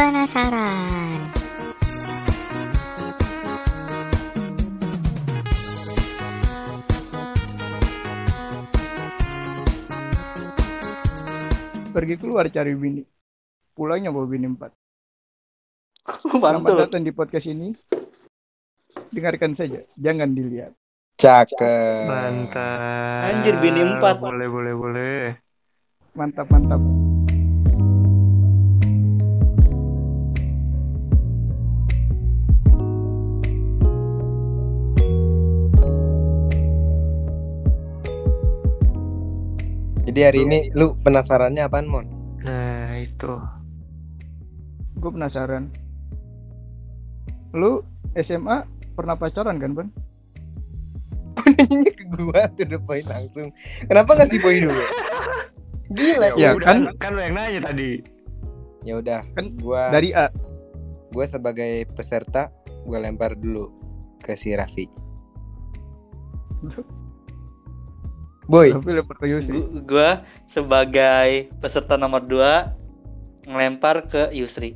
penasaran. Pergi keluar cari bini. Pulangnya bawa bini empat. Selamat datang di podcast ini. Dengarkan saja, jangan dilihat. Cakep. Mantap. Anjir, bini empat. Boleh, boleh, boleh. Mantap, mantap. Jadi hari ini lu penasarannya apaan, Mon? Nah, itu. Gue penasaran. Lu SMA pernah pacaran kan, Ban? Kok nanya ke gua tuh the point langsung. Kenapa nggak si boy dulu? Gila. Ya, udah, kan- kan lu yang nanya tadi. Ya udah, Kan gua Dari A. gua sebagai peserta gua lempar dulu ke si Raffi. Boy, Tapi lempar ke Yusri. Gu- Gua sebagai peserta nomor 2 ngelempar ke Yusri.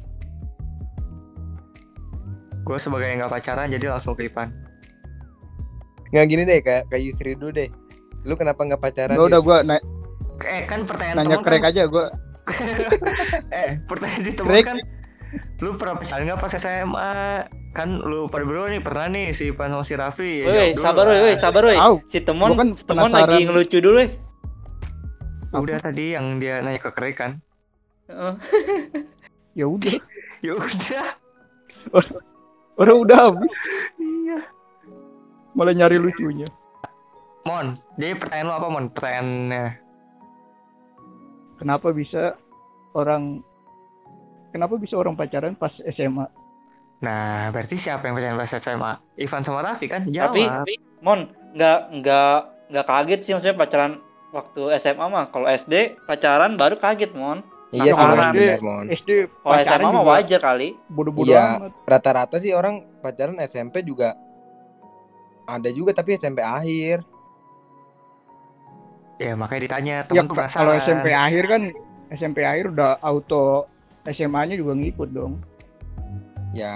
Gue sebagai yang gak pacaran jadi langsung ke Ipan. nggak gini deh kayak kayak Yusri dulu deh. Lu kenapa nggak pacaran? Gua udah Yus? gua na- Eh, kan pertanyaan nanya temen krek kan, aja gua. Eh, pertanyaan di temen kan Lu pernah pacaran gak pas SMA? Kan lu pada berdua nih pernah nih si Ipan sama si Raffi ya Woi, dulu sabar woi, woi, sabar woi. Si Temon, kan Temon lagi ngelucu dulu woi. Udah tadi yang dia nanya ke Krek kan Heeh. Ya udah. Ya udah Orang udah habis, Iya malah nyari lucunya. Mon, jadi pertanyaan lu apa Mon? Pertanyaannya Kenapa bisa orang Kenapa bisa orang pacaran pas SMA? Nah, berarti siapa yang pacaran pas SMA? Ivan sama Raffi kan? Jawab Tapi Mon, nggak nggak nggak kaget sih maksudnya pacaran waktu SMA mah. Kalau SD pacaran baru kaget Mon. Iya sih, Mon, SD Mon. SD Kalau pacaran SMA mah wajar kali. bodoh-bodoh Iya. amat. Rata-rata sih orang pacaran SMP juga ada juga tapi SMP akhir. Ya makanya ditanya Ya temen ka- kalau SMP akhir kan SMP akhir udah auto SMA-nya juga ngikut dong. Ya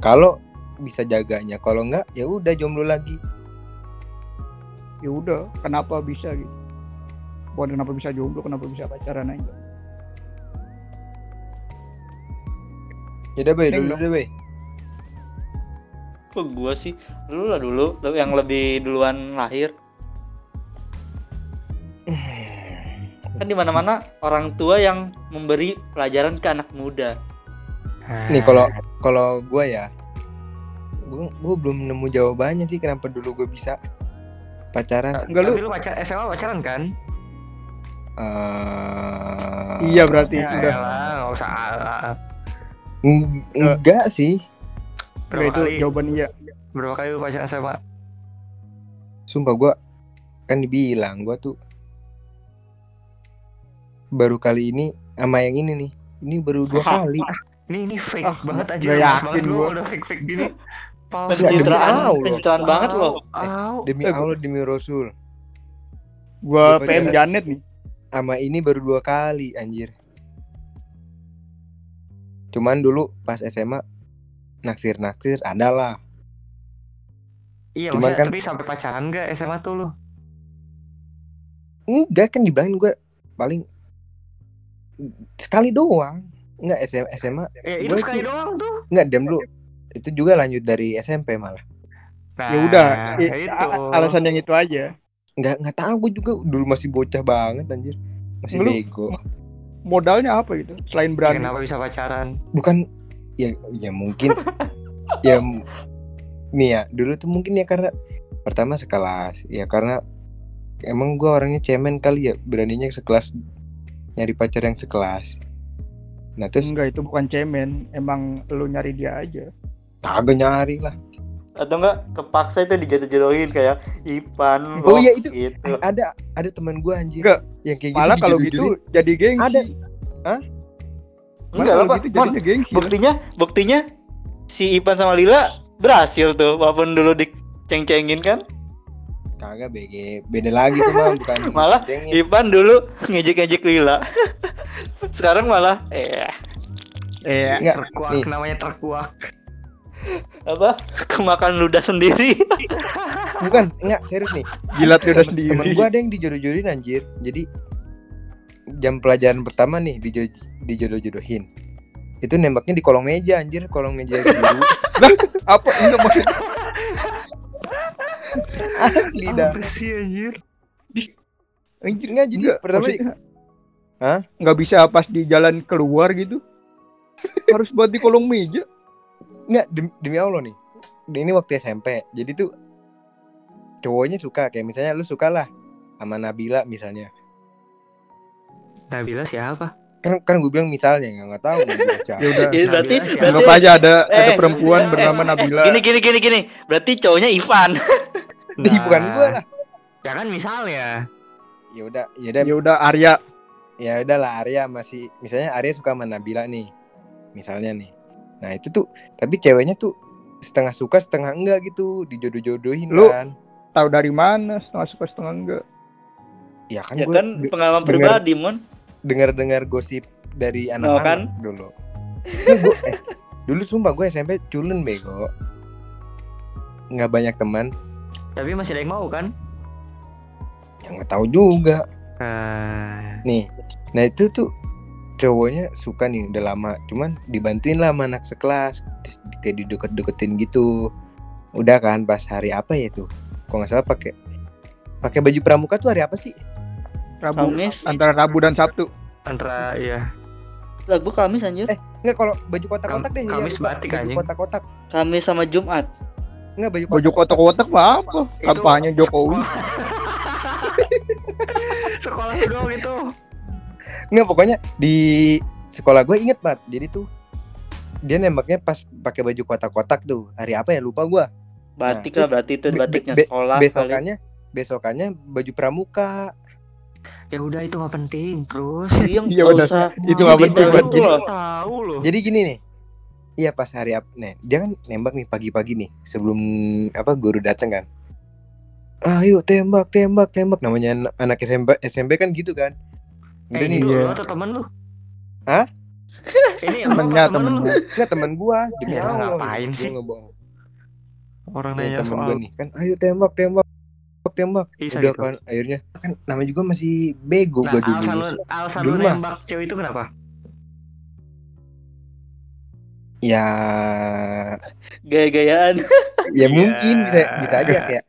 kalau bisa jaganya, kalau enggak ya udah jomblo lagi. Ya udah, kenapa bisa gitu? Bukan kenapa bisa jomblo, kenapa bisa pacaran aja. Ya udah, Neng dulu deh. Kok gua sih? Lu lah dulu, lu yang lebih duluan lahir. Kan di mana-mana orang tua yang memberi pelajaran ke anak muda. Nih kalau kalau gua ya gua, gua belum nemu jawabannya sih kenapa dulu gue bisa pacaran. Enggak lu? Tapi lu pacar SMA pacaran kan? Eh, Iya berarti Ya udah. elah, nggak usah ah, eng- enggak sih. Berapa itu kali? jawaban iya. Berapa kali lu pacaran SMA? Sumpah gua kan dibilang gua tuh baru kali ini sama yang ini nih. Ini baru dua kali. Ini ini fake Ah, banget aja. yakin banget lu udah fake fake gini. Palsu. Pencitraan, pencitraan banget loh. Au. Demi Eh, Allah demi Rasul. Gua PM. Janet nih. Sama ini baru dua kali anjir. Cuman dulu pas SMA naksir-naksir adalah. Iya, Cuman maksudnya kan- tapi sampai pacaran gak SMA tuh lu? Enggak kan dibilangin gue paling sekali doang. Enggak SMA, SMA Ya itu sekali doang tuh. enggak diam dulu. Itu juga lanjut dari SMP malah. Nah, Ya udah, itu. alasan yang itu aja. Enggak enggak tahu gue juga dulu masih bocah banget anjir. Masih Lu- bego. Modalnya apa gitu? Selain berani. Kenapa bisa pacaran? Bukan ya ya mungkin ya nih ya dulu tuh mungkin ya karena pertama sekelas ya karena emang gue orangnya cemen kali ya beraninya sekelas nyari pacar yang sekelas nah terus Enggak, itu bukan cemen. Emang lu nyari dia aja. kagak nyari lah Atau enggak kepaksa itu dijatuh-jatuhin kayak Ipan. Oh iya, itu. gitu. Ada ada teman gue anjir Enggak. yang kayak Malah gitu kalau gitu jadi gengsi. Ada. Malah Enggak kalau apa, gitu Mon. gengsi. lah. Buktinya, buktinya si Ipan sama Lila berhasil tuh walaupun dulu diceng-cengin kan. kagak BG beda lagi tuh mah bukan Malah cengin. Ipan dulu ngejek-ngejek Lila. Sekarang malah eh Eh, Enggak, terkuak nih. namanya terkuak. Apa? Kemakan ludah sendiri? Bukan enggak serius nih. Jilat udah temen, sendiri. temen gue ada yang dijodoh-jodohin anjir. Jadi jam pelajaran pertama nih dijo- dijodoh-jodohin. Itu nembaknya di kolong meja anjir kolong meja guru. Apa? Enggak maksud asli dah. Apa sih anjir? Anjir, enggak jadi enggak, pertama maksudnya, Hah? Enggak bisa pas di jalan keluar gitu. Harus buat di kolong meja. enggak demi, demi Allah nih ini waktu SMP jadi tuh cowoknya suka kayak misalnya lu suka lah sama Nabila misalnya Nabila siapa kan kan gue bilang misalnya nggak nggak tahu. Ya udah. Ya, berarti Anggap aja ada ada Eh, perempuan eh, bernama Nabila. gini gini gini gini berarti cowoknya Ivan Ih, bukan gue lah ya kan misalnya ya udah ya udah Ya udah Arya. Ya udahlah Arya masih misalnya Arya suka sama Nabila nih misalnya nih. Nah itu tuh tapi ceweknya tuh setengah suka setengah enggak gitu dijodoh-jodohin Lu- kan. Tahu dari mana setengah suka setengah enggak. ya kan ya gue kan pengalaman denger- pribadi mon. Dengar-dengar gosip dari anak-anak kan? dulu. Ini gua, eh, dulu sumpah gue SMP culun bego. Nggak banyak teman. Tapi masih ada yang mau kan? Yang nggak tahu juga Ah, nih nah itu tuh cowoknya suka nih udah lama. Cuman dibantuin lah sama anak sekelas kayak dideket-deketin gitu. Udah kan pas hari apa ya tuh kok nggak salah pakai pakai baju pramuka tuh hari apa sih? Rabu. Kamis. Antara Rabu dan Sabtu. antara iya. Lagu Kamis anjir. Eh, nggak kalau baju kotak-kotak deh. Kamis lupa. batik, baju kotak-kotak. Kamis sama Jumat. Nggak baju Baju kotak-kotak. apa? Kampanye Jokowi. sekolah doang itu nggak pokoknya di sekolah gue inget banget jadi tuh dia nembaknya pas pakai baju kotak-kotak tuh hari apa ya lupa gue batik Nah, lah berarti itu be- batiknya be- sekolah kali. besokannya besokannya baju pramuka ya udah itu nggak penting terus iya Iya, nggak benar. usah Itu nggak penting, gitu Jadi- tahu loh Jadi gini nih. Iya pas hari apa? Nih, dia kan nembak nih pagi-pagi nih sebelum apa guru datang kan. Ayo tembak, tembak, tembak. Namanya an- anak SMP SMP kan gitu kan. eh, Udah nih, lu, iya. atau temen lu Hah? ini Temennya, temen lu? temennya. enggak teman gua demi Ya, Allah. ngapain gua sih? nggak bohong. orang Nih, nanya temen soal gua nih kan, ayo tembak, tembak, tembak, tembak. Bisa Udah gitu. kan akhirnya kan namanya juga masih bego nah, gua dulu. alasan lu alasan Dulu lu mah. nembak cewek itu kenapa Ya gaya-gayaan ya Iya. mungkin bisa bisa aja kayak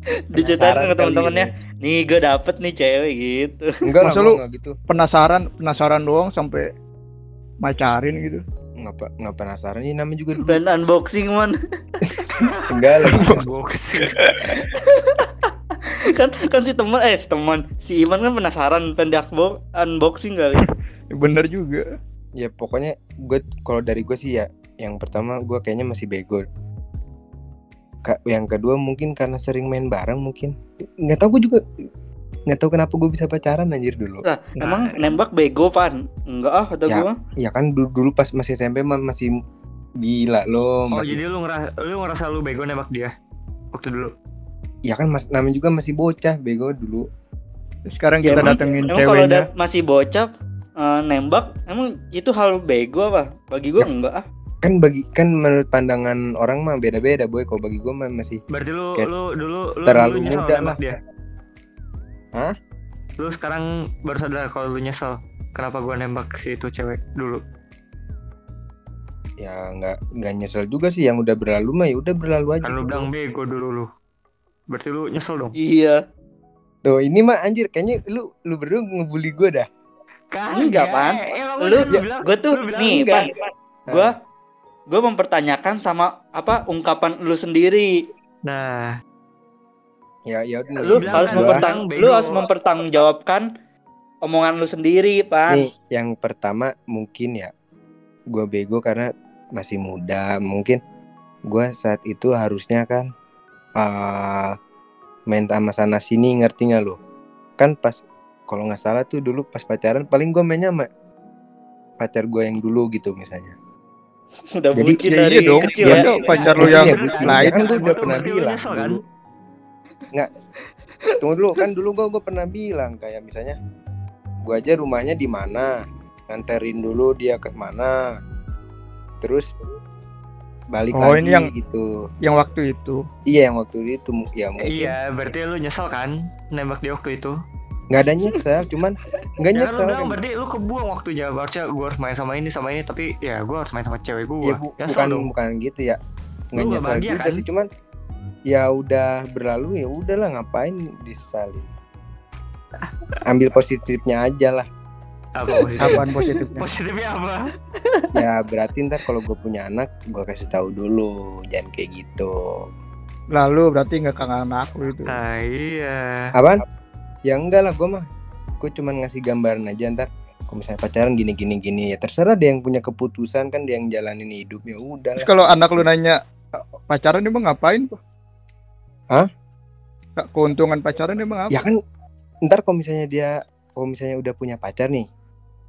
diceritain ke teman-temannya ya. nih gue dapet nih cewek gitu Enggak Masa lu- nggak gitu. Penasaran, penasaran doang sampai macarin gitu. Nggak, nggak penasaran ini namanya juga dulu. dan unboxing mon Enggak lah. boxing kan kan si teman eh si teman si Iman kan penasaran pengen unboxing kali Ya, bener juga. ya pokoknya gue kalau dari gue sih ya yang pertama gue kayaknya masih bego yang kedua mungkin karena sering main bareng mungkin. Nggak tahu gue juga nggak tahu kenapa gue bisa pacaran anjir dulu. Lah Nah, emang nembak bego pan enggak ah kata Ya. gua? ya kan dulu, dulu pas masih SMP masih gila lo oh masih jadi lu ngerasa lu ngerasa lu bego nembak dia waktu dulu? Ya kan mas namanya juga masih bocah bego dulu. Sekarang Ya, kita emang- datengin emang kalau udah ceweknya. masih bocah eh, nembak emang itu hal bego apa? Bagi gua Ya. enggak ah kan bagi kan menurut pandangan orang mah beda-beda boy kalau bagi gue mah masih berarti lu lu dulu lu terlalu dulu nyesel muda lah. dia Hah? lu sekarang baru sadar kalau lu nyesel kenapa gua nembak si itu cewek dulu ya nggak nggak nyesel juga sih yang udah berlalu mah ya udah berlalu aja kan lu gitu. bilang bego dulu lu berarti lu nyesel dong iya Tuh ini mah anjir kayaknya lu lu berdua ngebully gue dah. Kagak, Enggak, Pan. lu bilang- gua tuh lu bilang nih enggak. pan gua gua mempertanyakan sama apa ungkapan lu sendiri. Nah. Ya ya lu bilang harus kan, mempertang lu harus mempertanggungjawabkan omongan lu sendiri pan. Nih yang pertama mungkin ya gue bego karena masih muda. Mungkin gue saat itu harusnya kan eh main sama sana sini ngerti nggak lu? Kan pas kalau nggak salah tuh dulu pas pacaran paling gue mainnya sama pacar gue yang dulu gitu misalnya udah Jadi- bucin Ya dari iya dong, kecil iya ya. dong, pacar lu Bucin yang ya, bucin. nah itu kan gue udah pernah bilang nyesel, kan? dulu. nggak tunggu dulu kan dulu gue gue pernah bilang kayak misalnya gue aja rumahnya di mana nganterin dulu dia ke mana terus balik Oh, lagi ini yang- gitu Yang waktu itu. iya yang waktu itu ya mungkin Iya, berarti lu nyesel kan nembak dia waktu itu? Nggak ada nyesel cuman nggak Ya kan lu nyesel bilang berarti lu kebuang waktunya. Harusnya gue harus main sama ini sama ini, tapi ya gue harus main sama cewek gue. ya bu- nyesel bukan dong. bukan gitu ya nggak Lu nyesel bahagia, juga kan? sih cuman ya udah berlalu ya udahlah ngapain disesali ambil positifnya aja lah Apa positif? Apaan positifnya? Positifnya apa? ya berarti ntar kalau gue punya anak gue kasih tahu dulu jangan kayak gitu Lalu berarti nggak kangen aku itu. Ah, iya. apaan ya enggak lah gue mah gue cuman ngasih gambaran aja ntar kalau misalnya pacaran gini gini gini ya terserah dia yang punya keputusan kan dia yang jalanin hidupnya udah kalau anak lu nanya pacaran emang ngapain pak? Hah? Kak, Keuntungan pacaran emang apa? ya kan ntar kalau misalnya dia kalau misalnya udah punya pacar nih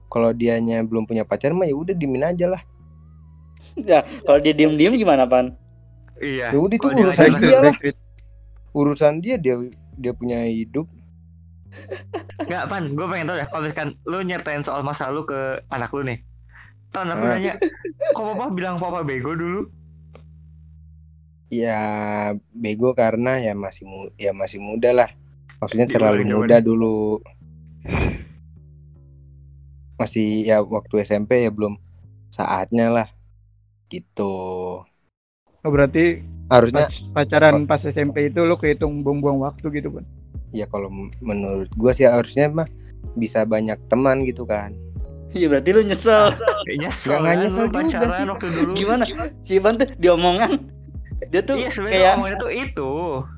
kalau dianya belum punya pacar mah ya udah dimin aja lah Ya, kalau dia diem-diem gimana, Pan? Iya. ya udah itu dia urusan dia lah urusan dia dia dia punya hidup Enggak, Pan, gue pengen tau ya kalau misalkan lu nyertain soal masa lu ke anak lu nih. Tan aku Ah. nanya, kok papa bilang papa bego dulu? ya bego karena ya masih mu ya masih muda lah maksudnya Gimana terlalu muda dulu masih ya waktu SMP ya belum saatnya lah gitu Oh, berarti harusnya pas pacaran pas SMP itu lu kehitung buang-buang waktu gitu kan? Ya kalau menurut gua sih harusnya mah bisa banyak teman gitu kan Iya, berarti lu nyesel. Ya, nyesel Nggak kan nyesel juga sih. waktu dulu. Gimana? Si Pan tuh diomongan dia tuh Iya kayak ngomongnya tuh itu.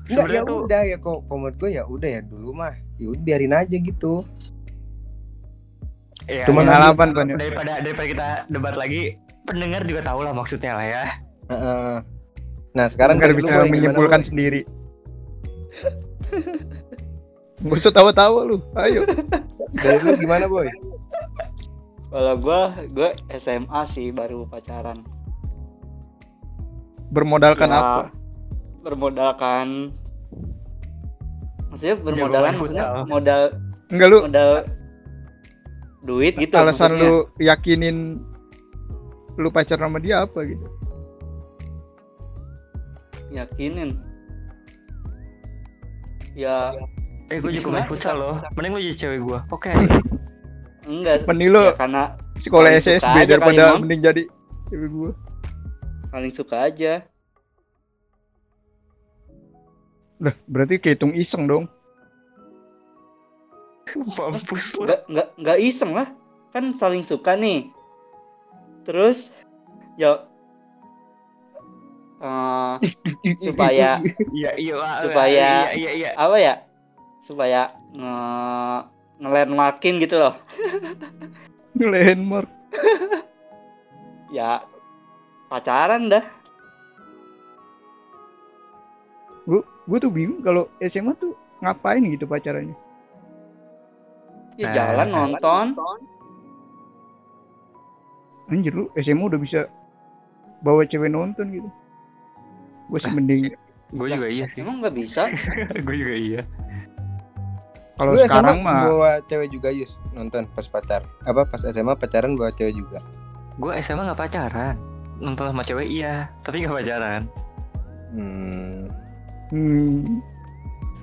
Enggak ya tuh udah ya kok menurut gua ya udah ya dulu mah ya udah biarin aja gitu ya, Cuman ya, Pengalaman kan ya? daripada daripada kita debat lagi, pendengar juga tahu lah maksudnya lah ya. Heeh. nah sekarang lu, bisa menyimpulkan sendiri. Gak usah tawa-tawa lu, ayo. dari lu gimana boy kalau gua gua SMA sih baru pacaran. Bermodalkan Ya, apa? Bermodalkan Maksudnya bermodalan maksudnya futsal. modal Enggak lu modal duit gitu alasan maksudnya. lu yakinin lu pacaran sama dia apa gitu? yakinin. Ya Eh gue juga main futsal loh. Mending lu jadi cewek gue. Oke. enggak Mending lu ya karena sekolah SSB daripada mending jadi cewek gua. paling suka aja. Lah, berarti kehitung iseng dong. Mampus lu. Enggak enggak enggak iseng lah. Kan saling suka nih. Terus ya eh, supaya Iya iya lah, Supaya- iya iya iya. apa ya supaya nge ngelandmarkin gitu loh Landmark. ya pacaran dah Gue tuh bingung kalau SMA tuh ngapain gitu pacarannya. ya Nah. jalan nonton Anjir lu SMA udah bisa bawa cewek nonton gitu. Gue sih mending Gue juga iya sih. emang nggak bisa Gue juga iya. Kalau sekarang SMA mah bawa cewek juga Yus nonton pas pacar apa pas SMA pacaran bawa cewek juga Gue SMA nggak pacaran. Nonton sama cewek iya, tapi nggak pacaran. hmm. hmm,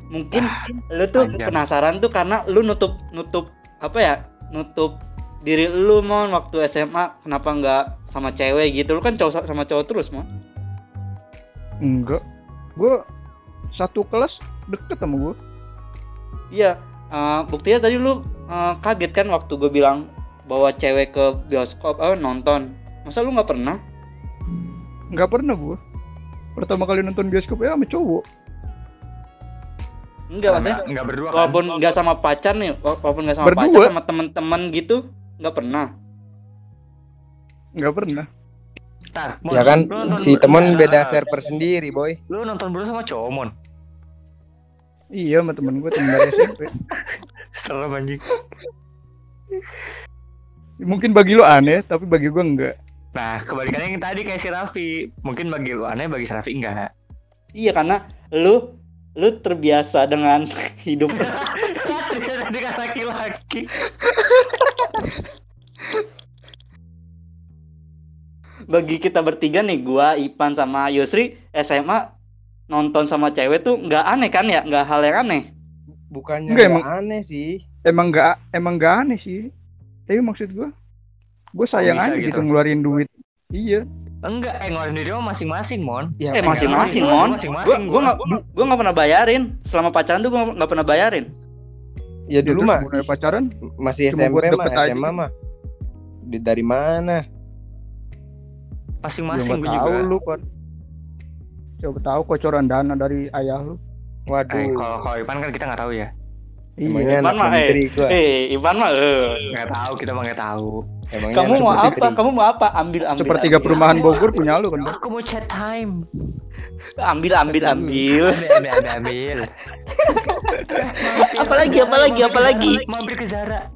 mungkin lu tuh panjang. penasaran tuh karena lu nutup nutup apa ya nutup diri lu mon waktu SMA kenapa nggak sama cewek gitu lu kan cowok sama cowok terus mon enggak. Gue satu kelas deket sama gue. Iya eh, buktinya tadi lu eh, kaget kan waktu gue bilang bawa cewek ke bioskop eh, nonton masa lu nggak pernah Nggak pernah gue. Pertama kali nonton bioskop ya sama cowok. enggak maksudnya Nggak- nggak berdua kan? walaupun nggak sama pacar nih wa- walaupun nggak sama Berdua. pacar sama teman-teman gitu nggak pernah Nggak pernah. Tar, Mon, ya kan si temen beda server sendiri boy Lu nonton berdua sama cowok, Mon. Iya sama temen gue temen dari SMP. Serem anjing. Mungkin bagi lu aneh, tapi bagi gue enggak. Nah, kebalikannya yang tadi kayak si Raffi. Mungkin bagi lu aneh, bagi si Raffi enggak. iya karena lu lu terbiasa dengan hidup Tadi kan laki-laki. bagi kita bertiga nih, gua, Ipan sama Yusri SMA nonton sama cewek tuh nggak aneh kan ya? Nggak hal yang aneh. bukannya Enggak, nggak emang- aneh sih emang nggak emang nggak aneh sih tapi maksud gue gue sayang bisa aja gitu? gitu ngeluarin duit iya Enggak, eh ngeluarin mah masing-masing, Mon. ya Eh apa- masing-masing, Mon. Gua masing-masing, gua nggak pernah bayarin. Selama pacaran tuh gua nggak pernah bayarin. ya dulu terus mah mulai pacaran masih SMP buat mah SMA gitu. mah dari mana gue Masing-masing gue tahu juga. lu kan coba tahu kocoran dana dari ayah lu waduh Eh, kalau kalau Ipan kan kita nggak tahu ya. iya Ipan mah, eh. Eh, Ivan mah eh. Nggak tahu, kita mah nggak tahu. emangnya Kamu mau menteri. apa? Kamu mau apa? Ambil ambil. sepertiga ambil. perumahan Bogor punya lu kan? Aku mau chat time. Ambil ambil ambil. Ambil, ambil, ambil, ambil. Apalagi, apalagi, apalagi? Mampir ke Zara.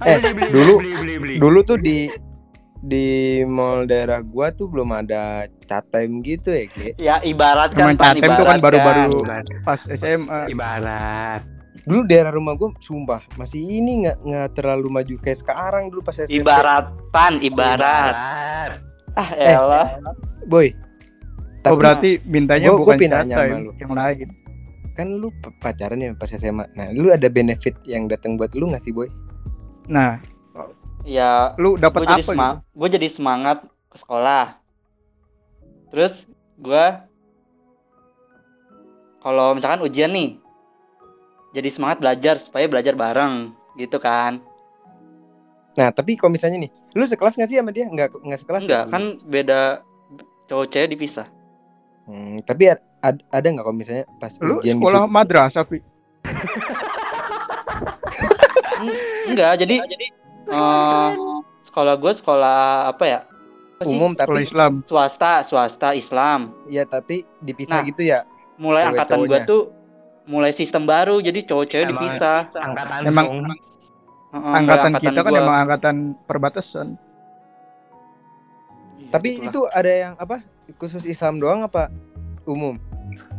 Eh, Beli, beli, dulu- beli, beli, beli. dulu tuh di di mall daerah gua tuh belum ada chat time gitu ya Ge. Ya ibarat kan Pan, Catem tuh kan baru-baru Ibarat. pas SMA Ibarat. dulu daerah rumah gua sumpah masih ini nggak nggak terlalu maju kayak sekarang dulu pas SMP Ibarat pan, ibarat. Ibarat. Ah elah. boy oh berarti mintanya gua- gua bukan sama time yang lain kan lu pa- pacaran ya pas SMA nah lu ada benefit yang datang buat lu nggak sih boy nah Ya lu dapat jadi apa semang gitu? gue jadi semangat ke sekolah. Terus gue kalau misalkan ujian nih jadi semangat belajar supaya belajar bareng gitu kan. Nah tapi kalau misalnya nih lu sekelas nggak sih sama dia? Nggak nggak sekelas enggak ya? kan beda cowok cewek dipisah. Hmm, tapi ad- ad- ada nggak kalau misalnya pas lu ujian sekolah gitu? madrasah enggak jadi eh, sekolah gue sekolah apa ya? Apa sih? umum sekolah tapi Islam. Swasta swasta Islam. Ya tapi dipisah Nah. gitu ya? mulai Cewek angkatan gue tuh mulai sistem baru jadi cowok cewek Emang- dipisah. Angkatan Emang-. Heeh, angkatan kayak kita kan gua. emang angkatan perbatasan. Iya, tapi gitulah. itu ada yang apa? Khusus Islam doang apa umum?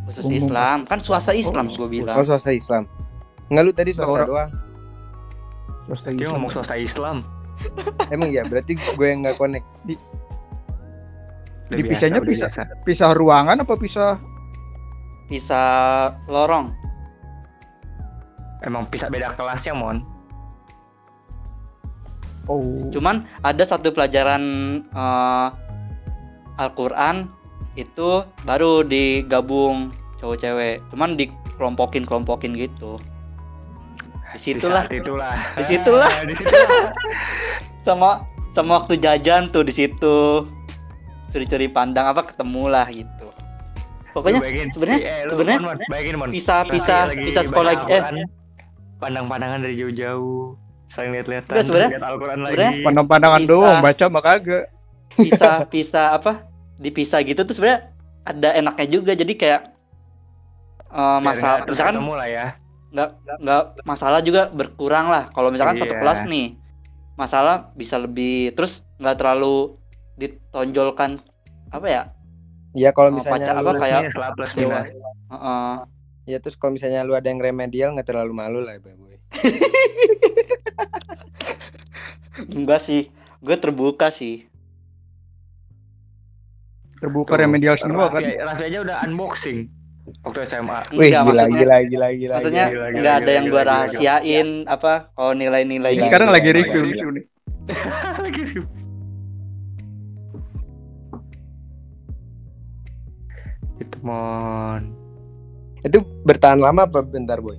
Khusus Umum. Islam. Kan swasta Islam gue bilang. Oh swasta Islam. Nggak lu tadi swasta doang swasta Dia Islam. ngomong swasta Islam. emang ya berarti gue yang nggak connect Udah Dipisahnya biasa, pisah. biasa. pisah ruangan apa pisah bisa lorong Emang bisa beda kelasnya, Mon. oh cuman ada satu pelajaran eh, Al-Quran itu baru digabung cowok cewek cuman dikelompokin kelompokin gitu Di di situlah saat itulah. Di situlah. di situlah. sama sama waktu jajan tuh di situ. Curi-curi pandang apa ketemu lah gitu. Pokoknya sebenarnya- eh, sebenarnya pisah Lagi- pisah lagi pisah sekolah baca eh pandang-pandangan dari jauh-jauh saling lihat-lihatan lihat Al-Quran lagi. Sebenarnya pandang-pandangan Bisa. doang baca mah kagak. Pisah pisah apa dipisah gitu. Tuh sebenarnya ada enaknya juga jadi kayak eh, Biar masalah misalkan ketemu lah ya nggak nggak masalah juga berkurang lah. Kalau misalkan satu Iya. kelas nih masalah bisa lebih terus nggak terlalu ditonjolkan apa ya? Ya kalau Oh, misalnya pacar lu, apa kayak plus minus Heeh. ya terus kalau misalnya lu ada yang remedial nggak terlalu malu lah ya boy enggak sih gue terbuka sih. Terbuka Tuh, remedial semua kan? Raffi aja udah unboxing waktu SMA Wih Enggak, gila, maksudnya- gila gila gila maksudnya nggak ada gila, yang gue gila, gila. rahasiain apa kalau nilai-nilai Ini Gila, sekarang lagi review nih. Lagi review. itu mon. Itu bertahan lama apa bentar boy?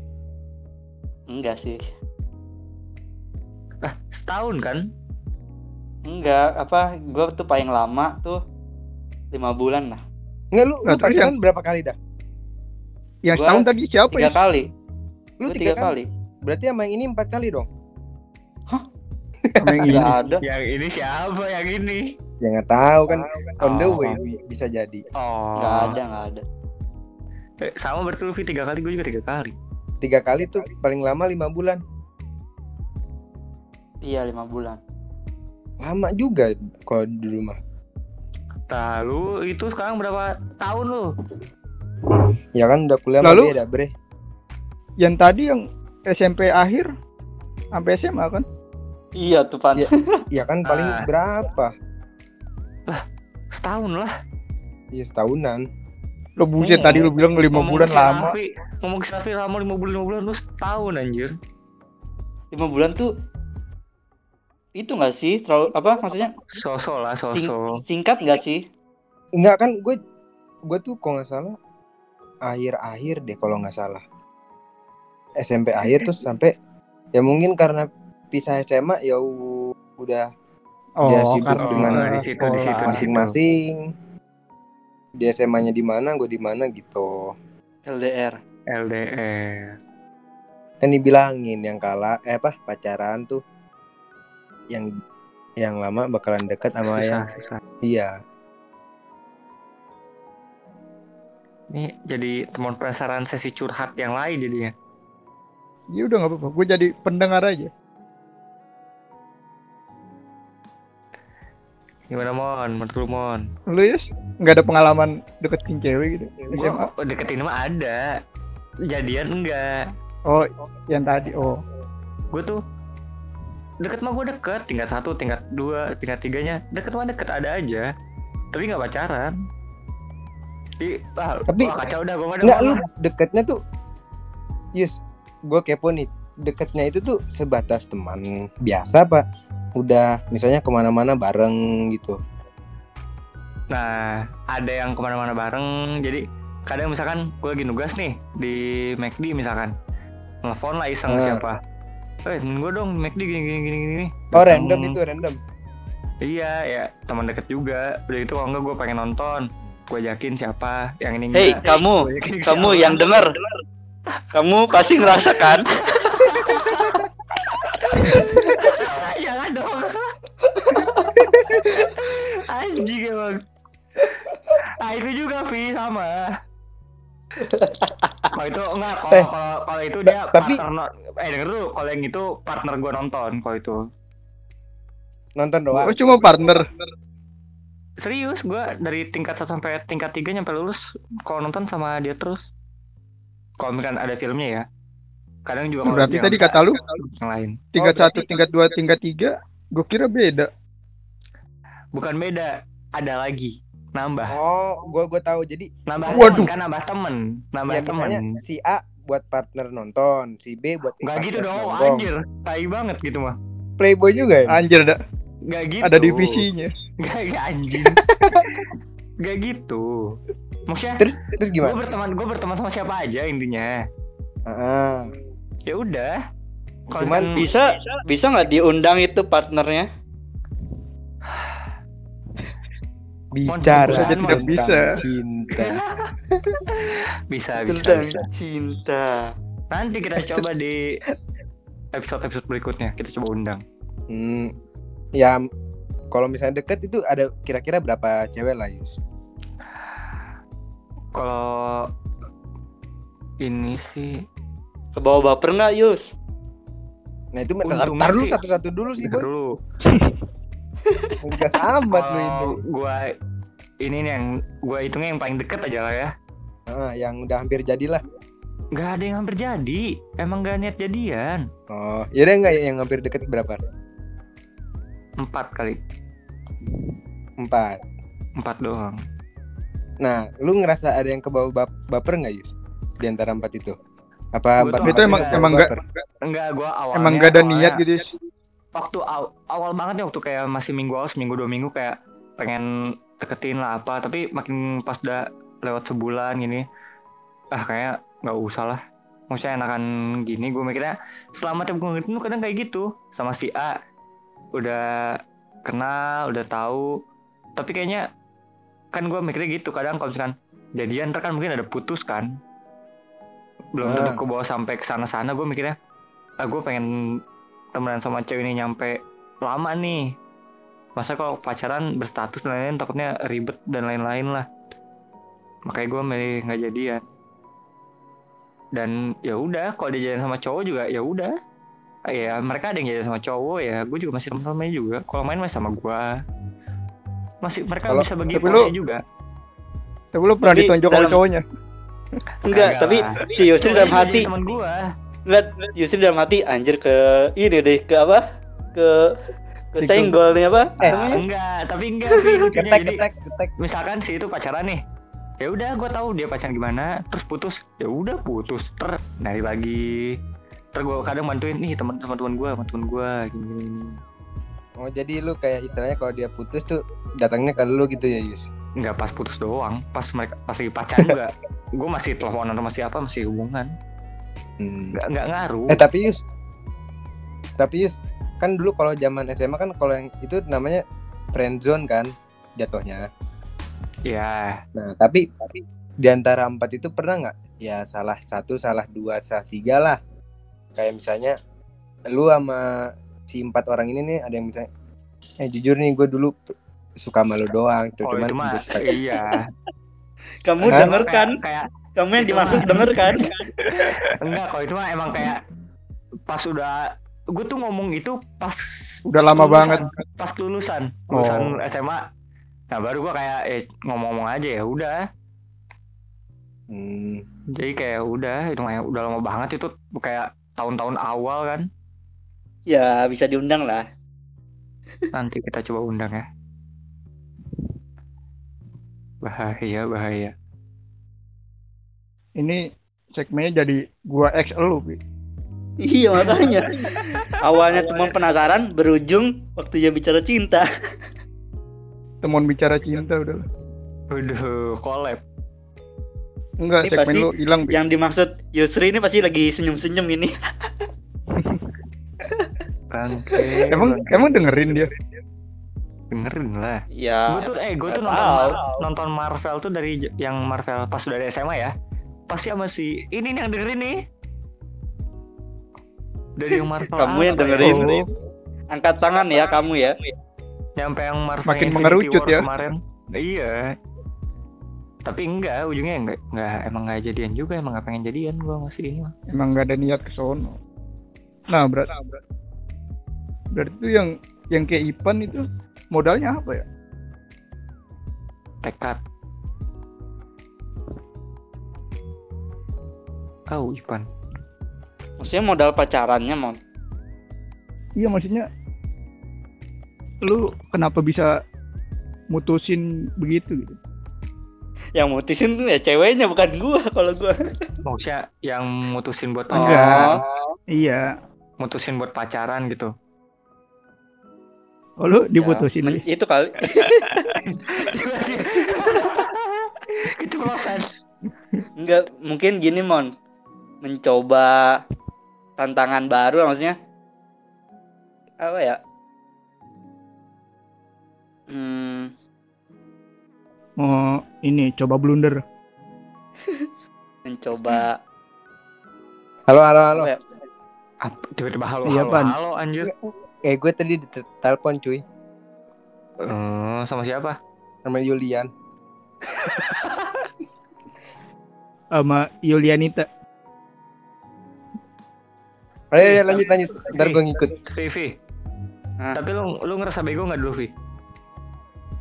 Enggak sih. Ah setahun kan? Enggak apa gue tuh paling lama tuh lima bulan lah. Nggak lu, lu Nah, pacaran berapa kali dah yang Gua setahun tadi siapa tiga ya? kali. Lu Gua tiga, kali. berarti sama yang ini empat kali dong? Sama yang ini. Nggak ada. Yang ini siapa yang ini? Ya nggak tahu kan. On the Oh. way bi- bisa jadi. Oh. nggak ada nggak ada. Eh, sama berarti Luffy tiga kali gue juga tiga kali. Tiga kali tuh paling lama lima bulan. Iya lima bulan. Lama juga kalau di rumah. Lalu itu sekarang berapa tahun lu ya kan udah kuliah Lalu? beda bre yang tadi yang SMP akhir sampai SMA kan iya tuh pan Iya. ya kan paling Ah. berapa setahun lah Iya setahunan. Lo buset Hmm. tadi lo bilang lima bulan lama. Safi, ngomong ke Safi lama lima bulan lima bulan lu setahun anjir lima bulan tuh itu nggak sih terlalu apa maksudnya sosok lah sing- sosok singkat nggak sih Enggak kan gue gue tuh kalau nggak salah akhir-akhir deh kalau nggak salah. SMP akhir terus sampai ya mungkin karena pisah SMA ya udah Oh, Dia sibuk karena dengan di situ, di situ, sekolah. di situ. masing-masing. Di SMA-nya di mana gue di mana gitu. LDR LDR kan dibilangin yang kalah eh apa pacaran tuh yang yang lama bakalan dekat sama yang susah susah. iya ini jadi teman penasaran sesi curhat yang lain jadinya. Ya udah nggak apa-apa. Gue jadi pendengar aja. gimana mon? Menurut lu mon? Lo ya nggak ada pengalaman deketin cewek gitu. Gua deketin mah ada. Jadian enggak? Oh, yang tadi. Oh, gue tuh deket mah gue deket. Tingkat satu tingkat dua tingkat tiganya. Deket mah deket ada aja. Tapi nggak pacaran Ih, Tapi- wah, kacau nggak ada Enggak lu deketnya tuh Yus gue kepo nih deketnya itu tuh sebatas teman biasa pak udah misalnya ke mana-mana bareng gitu Nah, ada yang ke mana-mana bareng. Jadi kadang misalkan gue lagi nugas nih di McD misalkan, telepon lah iseng Ah. siapa. Eh, temen gue dong McD gini gini gini gini. oh Datang. random itu random Iya, ya teman deket juga. Udah itu kalau enggak gue pengen nonton, gue yakin siapa yang ini Hei kamu kamu siapa. yang denger kamu pasti ngerasakan Jangan dong. Anjing emang. Ah itu juga Vi sama. Kalau itu enggak kalau Eh, kalau kalau itu dia tapi- partner eh denger dulu kalau yang itu partner gue nonton kalau itu nonton doang oh cuma partner. Serius gue dari tingkat 1 sampai tingkat 3 nyampe lulus kalau nonton sama dia terus. Kalau misalkan ada filmnya ya. Kadang juga Berarti tadi kata lu yang lain. tingkat Oh, satu, berarti- tingkat dua, tingkat tiga. Gue kira beda. bukan beda ada lagi. Nambah. Oh gue gue tahu. Jadi nambah Waduh. temen kan? Nambah temen. Nambah ya temen. si A buat partner nonton si B buat Gak gitu dong, anjir. Tai banget gitu mah. playboy juga ya? Anjir ada Gak gitu. ada divisinya. Gak, gak anjing. gak gitu. Maksudnya terus terus gue gimana berteman gue berteman sama siapa aja intinya. Ah, Ya udah. Kalau Cuman bisa bisa nggak diundang itu partnernya bicara Saja tidak tentang bisa. cinta bisa bisa tentang bisa. cinta Nanti kita coba di episode-episode berikutnya kita coba undang. Hmm, ya kalau misalnya deket itu ada kira-kira berapa cewek lah Yus? Kalau ini sih ke bawah baper nggak Yus Nah itu tar, tar dulu satu-satu dulu sih Bentar boy. dulu. Gas amat lu itu. Gua ini nih yang gua hitungnya yang paling deket aja lah ya. Ah, yang udah hampir jadilah. Gak ada yang hampir jadi. Emang gak niat jadian. Oh, ya udah nggak yang hampir deket berapa? Empat kali. Empat. Empat doang. Nah, lu ngerasa ada yang kebawa bap baper nggak Yus? Di antara empat itu? Apa Gua empat Itu emang- emang nggak- baper? Enggak, gua awalnya Emang gak ada awalnya- niat gitu. Yus. Waktu aw- awal banget nih waktu kayak masih minggu awal seminggu dua minggu kayak pengen deketin lah apa, tapi makin pas udah lewat sebulan gini, ah kayak nggak usah lah. Maksudnya enakan gini, gue mikirnya selama tiap gue tuh kadang kayak gitu sama si A udah kenal, udah tahu, tapi kayaknya kan gue mikirnya gitu kadang kalau misalkan jadian ntar kan mungkin ada putus kan. Belum tentu Ah. ke bawah sampai ke sana sana gue mikirnya ah gue pengen temenan sama cewek ini nyampe lama nih. Masa kalau pacaran berstatus dan lain-lain takutnya ribet dan lain-lain lah. Makanya gue milih nggak jadian. Dan ya udah kalau dia jadian sama cowok juga ya udah. Ah, ya mereka ada yang jadian sama cowok ya gue juga masih temen temennya juga kalau main masih sama gue masih mereka Kalau- bisa bagi porsi lu- juga Tapi lo pernah Tapi ditonjok oleh cowoknya. enggak Kagak tapi lah. si Yusri dalam hati teman gue enggak Yusri dalam hati anjir ke ini deh ke apa ke Gue senggol nih apa? Eh? Enggak, tapi enggak sih ketek Jadi ketek ketek misalkan si itu pacaran nih. Ya udah gue tahu dia pacaran gimana, terus putus. Ya udah putus. Ter dari lagi. Terus gue kadang bantuin nih teman teman gue, teman gue gini, gini, gini. oh jadi lu kayak istilahnya kalau dia putus tuh datangnya ke lu gitu ya Yus Enggak pas putus doang, pas mereka pas lagi pacaran juga. gue masih teleponan sama siapa, masih hubungan. hmm. Enggak enggak ngaruh. eh tapi Yus tapi Yus kan dulu kalau zaman SMA kan kalau yang itu namanya friend zone kan jatuhnya Ya, nah tapi di antara empat itu pernah nggak ya salah satu salah dua salah tiga lah kayak misalnya lu sama si empat orang ini nih ada yang misalnya eh jujur nih gue dulu suka malu doang tuh oh cuman itu mah iya. Kamu Hah? denger kan? Kayak, kayak Kamu yang dimaksud mah. denger kan? enggak kalau itu mah emang kayak pas udah gue tuh ngomong itu pas Udah lama lulusan, banget. pas kelulusan Oh. lulusan SMA nah baru gue kayak eh ngomong-ngomong aja ya udah Hmm, jadi kayak udah itu mah udah lama banget itu kayak tahun-tahun awal kan Ya bisa diundang lah. nanti kita coba undang ya bahaya bahaya Ini segmennya jadi gua X lu, Bi. Iya makanya. Awalnya cuma penasaran, berujung waktu dia bicara cinta. Teman bicara cinta udah. Waduh, collab. Enggak, Ini segmen pasti lu hilang. Yang dimaksud Yusri ini pasti lagi senyum-senyum ini. Bangke. Emang bangke. emang dengerin dia. dengerin lah. Ya. gue tuh eh gue tuh nonton. Mar- nonton Marvel tuh dari yang Marvel pas udah dari SMA ya. Pasti sama si ini nih yang dengerin nih. Dari yang Marvel. Kamu yang ya? dengerin. Oh. Angkat tangan ya kamu ya. Nyampe yang Marvel Makin Infinity mengerucut War ya. kemarin. Iya. Tapi enggak, ujungnya enggak enggak emang enggak jadian juga, emang enggak pengen jadian gua masih ini mah. Emang nggak ada niat ke sono. Nah, berat berarti itu yang yang kayak Ipan itu modalnya apa ya? Tekad. Kau Ipan. Maksudnya modal pacarannya, Mon. Iya maksudnya lu kenapa bisa mutusin begitu gitu? Yang mutusin tuh ya ceweknya bukan gua kalau gua. Maksudnya yang mutusin buat Oh. pacaran, Iya. mutusin buat pacaran gitu. Oh lu Ya, diputusin Bi? itu kali. Keceplosan. Enggak, mungkin gini, Mon. Mencoba tantangan baru maksudnya. Apa ya? Hmm, mau ini coba blunder. mencoba halo halo halo apa ya? Tiba-tiba halo Iya, halo halo anjir. eh gue tadi ditelepon cuy Eh, sama siapa? sama Yulian sama Yulianita. ayo, ayo lanjut lanjut ntar gue ngikut Vivi. Hah? Tapi lu lu ngerasa bego nggak dulu, Vi?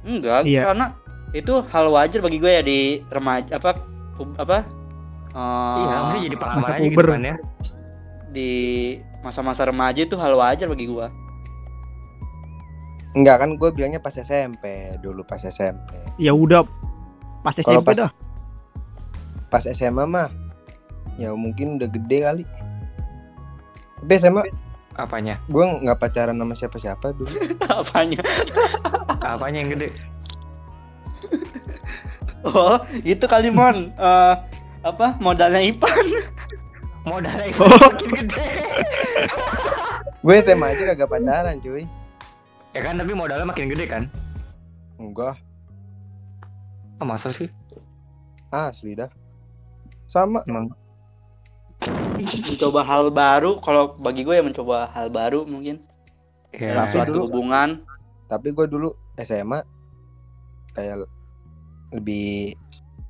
Enggak, Iya. karena itu hal wajar bagi gue ya di remaja apa pub- apa eh, iya, maksudnya jadi pengalaman aja gitu kan ya. di masa-masa remaja itu hal wajar bagi gue. enggak kan gue bilangnya pas SMP dulu pas SMP Ya udah pas Kalau SMP pas- dah. pas SMA mah ya mungkin udah gede kali tapi SMA Apanya? gue nggak pacaran sama siapa-siapa dulu Apanya? Apanya yang gede? Oh, itu kali Mon. Eh, apa modalnya Ipan? Modalnya itu Oh. makin gede. gue SMA aja kagak pacaran cuy ya kan tapi modalnya makin gede kan? enggak Oh, masa sih? asli dah sama Emang mencoba hal baru. Kalau bagi gue ya mencoba hal baru mungkin ya, Tapi dulu- hubungan. tapi gue dulu SMA kayak lebih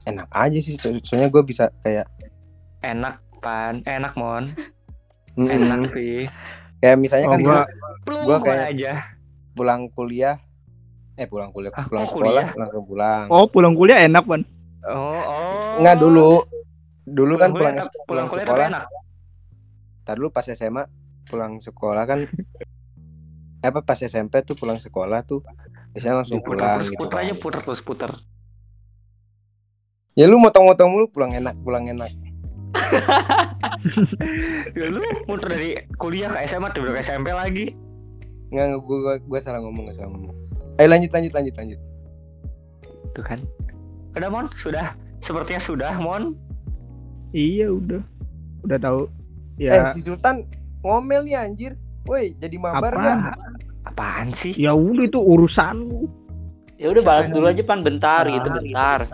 enak aja sih so- soalnya gue bisa kayak enak pan, enak mon, mm, enak sih. kayak misalnya Oh, kan Gua gua kayak- aja. pulang kuliah eh pulang kuliah Ah, pulang kok sekolah kuliah? langsung pulang Oh pulang kuliah enak ban. Oh, oh. Enggak dulu dulu kan pulang kuliah, pulang, pulang kuliah tapi sekolah enak. Ntar dulu pas SMA pulang sekolah kan apa pas SMP tuh pulang sekolah tuh biasanya langsung pulang puter, gitu puter aja kan. puter terus puter Ya lu motong-motong mulu pulang enak, pulang enak. ya, lu muter dari kuliah ke SMA tuh ke SMP lagi Nggak, gue gua, gua salah ngomong, gak salah ngomong. Ayo lanjut, lanjut, lanjut, lanjut. tuh kan udah mon sudah sepertinya sudah mon Iya udah. Udah tahu. Eh, Ya. si Sultan ngomel nih anjir. Woi, jadi mabar Apaan? gak? apaan sih Ya udah itu urusan lu. Ya udah balas dulu aja pan bentar gitu bentar.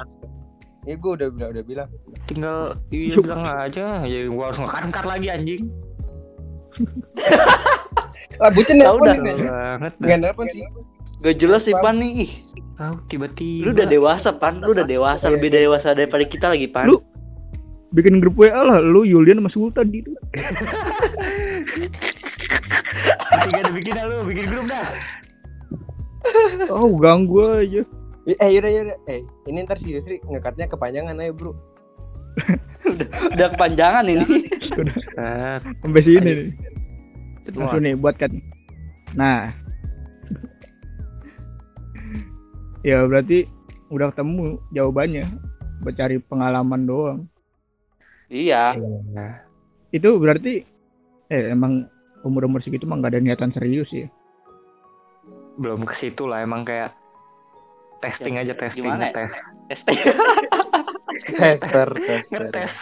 Ya gue udah bilang, udah bilang. tinggal iya bilang aja ya gua harus ngekat lagi anjing Ah, bucin nelpon dah. nih banget dah. Nggak nelpon sih. Gak jelas sih pan nih. Ih, tahu tiba-tiba lu udah dewasa pan, lu udah dewasa, Iya, lebih iya. dewasa daripada kita lagi pan. Lu- Bikin grup WA lah lu Yulian sama Sultan gitu. tiga udah bikin lu bikin grup dah Oh ganggu aja. Eh, yaudah, yaudah. Eh, ini ntar si Yusri ngekatnya kepanjangan aja, bro. Udah kepanjangan ini. set Sampai sini nih. itu Langsung nih buat kan. Nah. ya berarti udah ketemu jawabannya. Buat cari pengalaman doang. Iya. mah Itu berarti eh emang umur-umur segitu mah gak ada niatan serius ya. belum ke situ lah emang kayak testing Ya, aja testing gimana ya? ngetes ST. Tester, tester. ngetes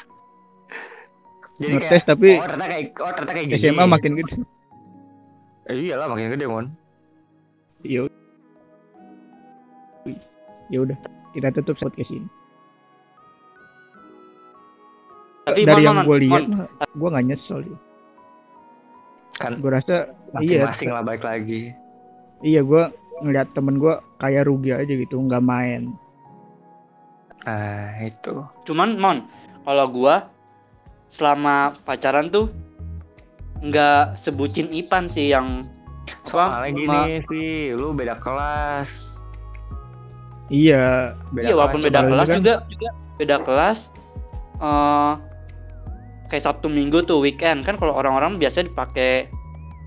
jadi Ngetes kayak tapi oh ternyata kayak oh ternyata kayak gini SMA makin gede. eh, iyalah makin gede mon Ya ud- ya udah kita tutup podcast ini. Tapi Dari yang gue lihat gue nggak nyesel. kan Gue rasa iya masing-masing lah baik lagi iya gue ngeliat temen gue kayak rugi aja gitu nggak main. nah itu Cuman Mon, kalau gua selama pacaran tuh nggak sebutin Ipan sih yang soalnya gini ma- sih lu beda kelas Iya, beda iya walaupun beda kelas kan. juga beda kelas eh kayak Sabtu Minggu tuh weekend kan kalau orang-orang biasa dipakai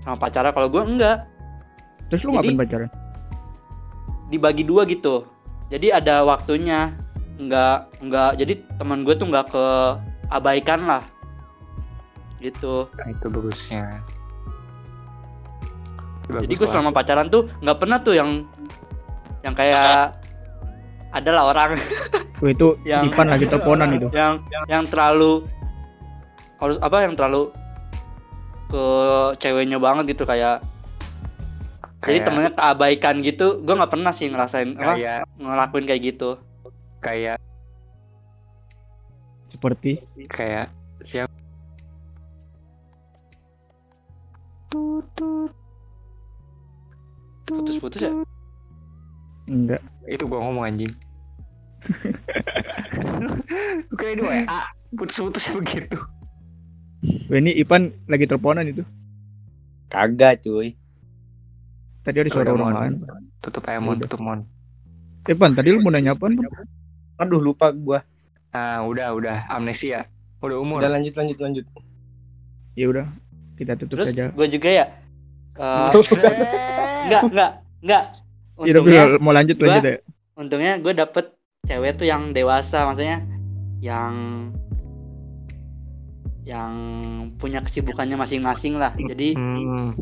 sama pacara kalau gua enggak terus lu Jadi- ngapain pacaran? Dibagi dua gitu. Jadi ada waktunya enggak enggak jadi teman gue tuh enggak ke abaikan lah. Gitu. Nah, itu bagusnya. Itu jadi bagus gue selama pacaran tuh nggak pernah tuh yang yang kayak adalah orang. Wah itu Yang- Ipan lagi teleponan itu. yang yang terlalu harus apa yang terlalu ke ceweknya banget gitu kayak jadi Kayak- temennya keabaikan gitu gue nggak pernah sih ngerasain apa kayak ngelakuin kayak gitu kayak Seperti kayak siapa putus-putus ya enggak. itu gua ngomong anjing kayak di WA putus-putus begitu Wah, ini Ipan lagi teleponan itu. Kagak, cuy. Tadi ada suara orang Mon. lain. tutup aja mon Udah. tutup mon Ipan tadi lu mau nanya? Pan? Aduh, lupa gua. ah udah udah amnesia udah umur Udah lanjut, lanjut, lanjut. Ya udah, kita tutup terus saja. gue juga ya eh. Enggak, enggak, enggak. Ya udah, Untungnya, mau lanjut gua- lanjut ya. untungnya gue dapet cewek tuh yang dewasa, maksudnya yang yang punya kesibukannya masing-masing lah. Jadi Hmm,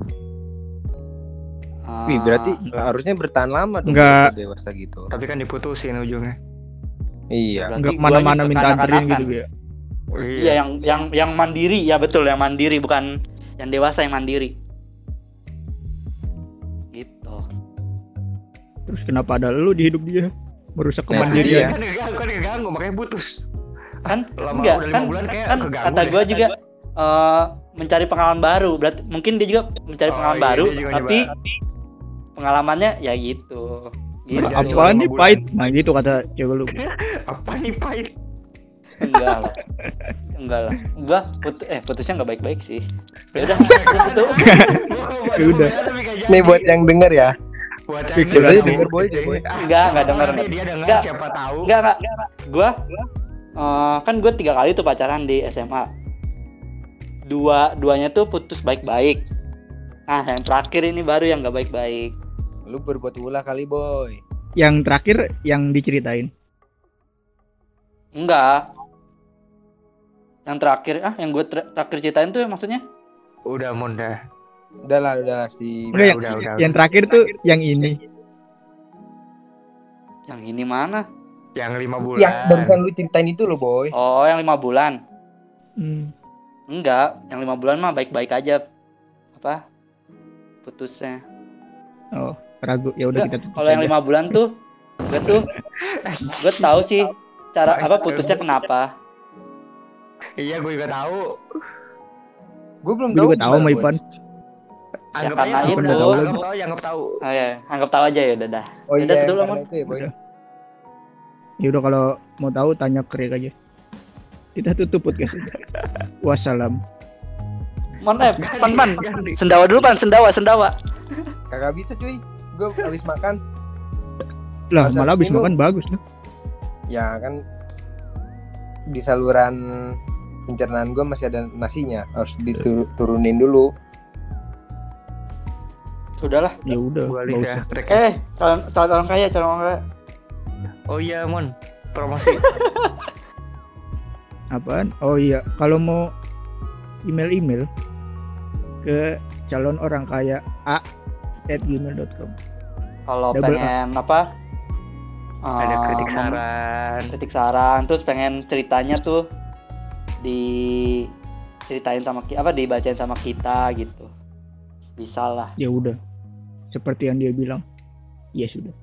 eh, Wih, berarti harusnya bertahan lama dong Enggak. kalau dewasa gitu. tapi kan diputusin ujungnya Iya. berarti Enggak guanya ke mana-mana minta anterin kekanak-kanakan. gitu ya. Iya, yang yang yang mandiri, ya betul, yang mandiri bukan yang dewasa yang mandiri. Gitu. Terus kenapa ada lu di hidup dia? Merusak Nah, kemandirian. iya. kan keganggu kan keganggu makanya putus Kan lama enggak, udah lima kan, bulan kayak kan keganggu kata deh. gue juga eh, mencari pengalaman baru. Berarti mungkin dia juga mencari Oh, pengalaman iya, baru, tapi nyoba. Pengalamannya ya gitu. Gitu. Lima nih pahit? Nah gitu kata cewek lu. apa nih pahit enggak lah enggak lah gua put eh putusnya nggak baik-baik sih ya udah itu Ya udah. Nih buat yang denger ya. buat yang denger, denger, boy, boy. Enggak, enggak denger, nanti enggak. dia denger Enggak. siapa tahu enggak enggak gua eh, kan gue tiga kali tuh pacaran di SMA dua duanya tuh putus baik-baik Nah, yang terakhir ini baru yang gak baik-baik. Lu berbuat ulah kali boy. Yang terakhir yang diceritain. Enggak. Yang terakhir ah yang gue ter- terakhir ceritain tuh maksudnya Udah mon dah. Udah lah, udah lah si. Udah, yang, udah, udah, yang terakhir tuh yang ini. yang ini mana? Yang lima bulan. Yang barusan lu ceritain itu loh boy. Oh, yang lima bulan. Hmm. Enggak, yang lima bulan mah baik-baik aja. Apa? Putusnya. Oh, ragu. Ya udah kita tutup Kalau yang aja. lima bulan tuh, gue tuh, gue tahu sih cara apa putusnya kenapa. Iya gue juga tahu. Gue belum Gue tahu. juga tahu sama. Ivan. Anggap karena aja tahu itu. Anggap tahu, ya anggap tahu. Oh ya, anggap tahu aja ya udah dah. Oh Udah, iya, Mon. itu ya boy. Ya udah kalau mau tahu tanya ke Rick aja. Kita tutup podcast. Wassalam. Mon, eh, pan, pan. Sendawa dulu pan, sendawa, sendawa. Kagak bisa cuy. Gue habis makan. Lah, Masa malah habis makan bagus lah. Ya kan di saluran pencernaan gue masih ada nasinya. Harus diturunin dulu. Sudahlah. Ya udah. Usah. Rek. Eh, calon calon orang kaya, calon orang kaya. Oh iya mon. Promosi. Apaan? Oh iya, kalau mau email-email ke calon orang kaya a gmail.com Kalau pengen apa? Ada eh, kritik saran. kritik saran terus pengen ceritanya tuh di ceritain sama kita apa dibacain sama kita gitu bisa lah Ya udah. Seperti yang dia bilang. Ya sudah.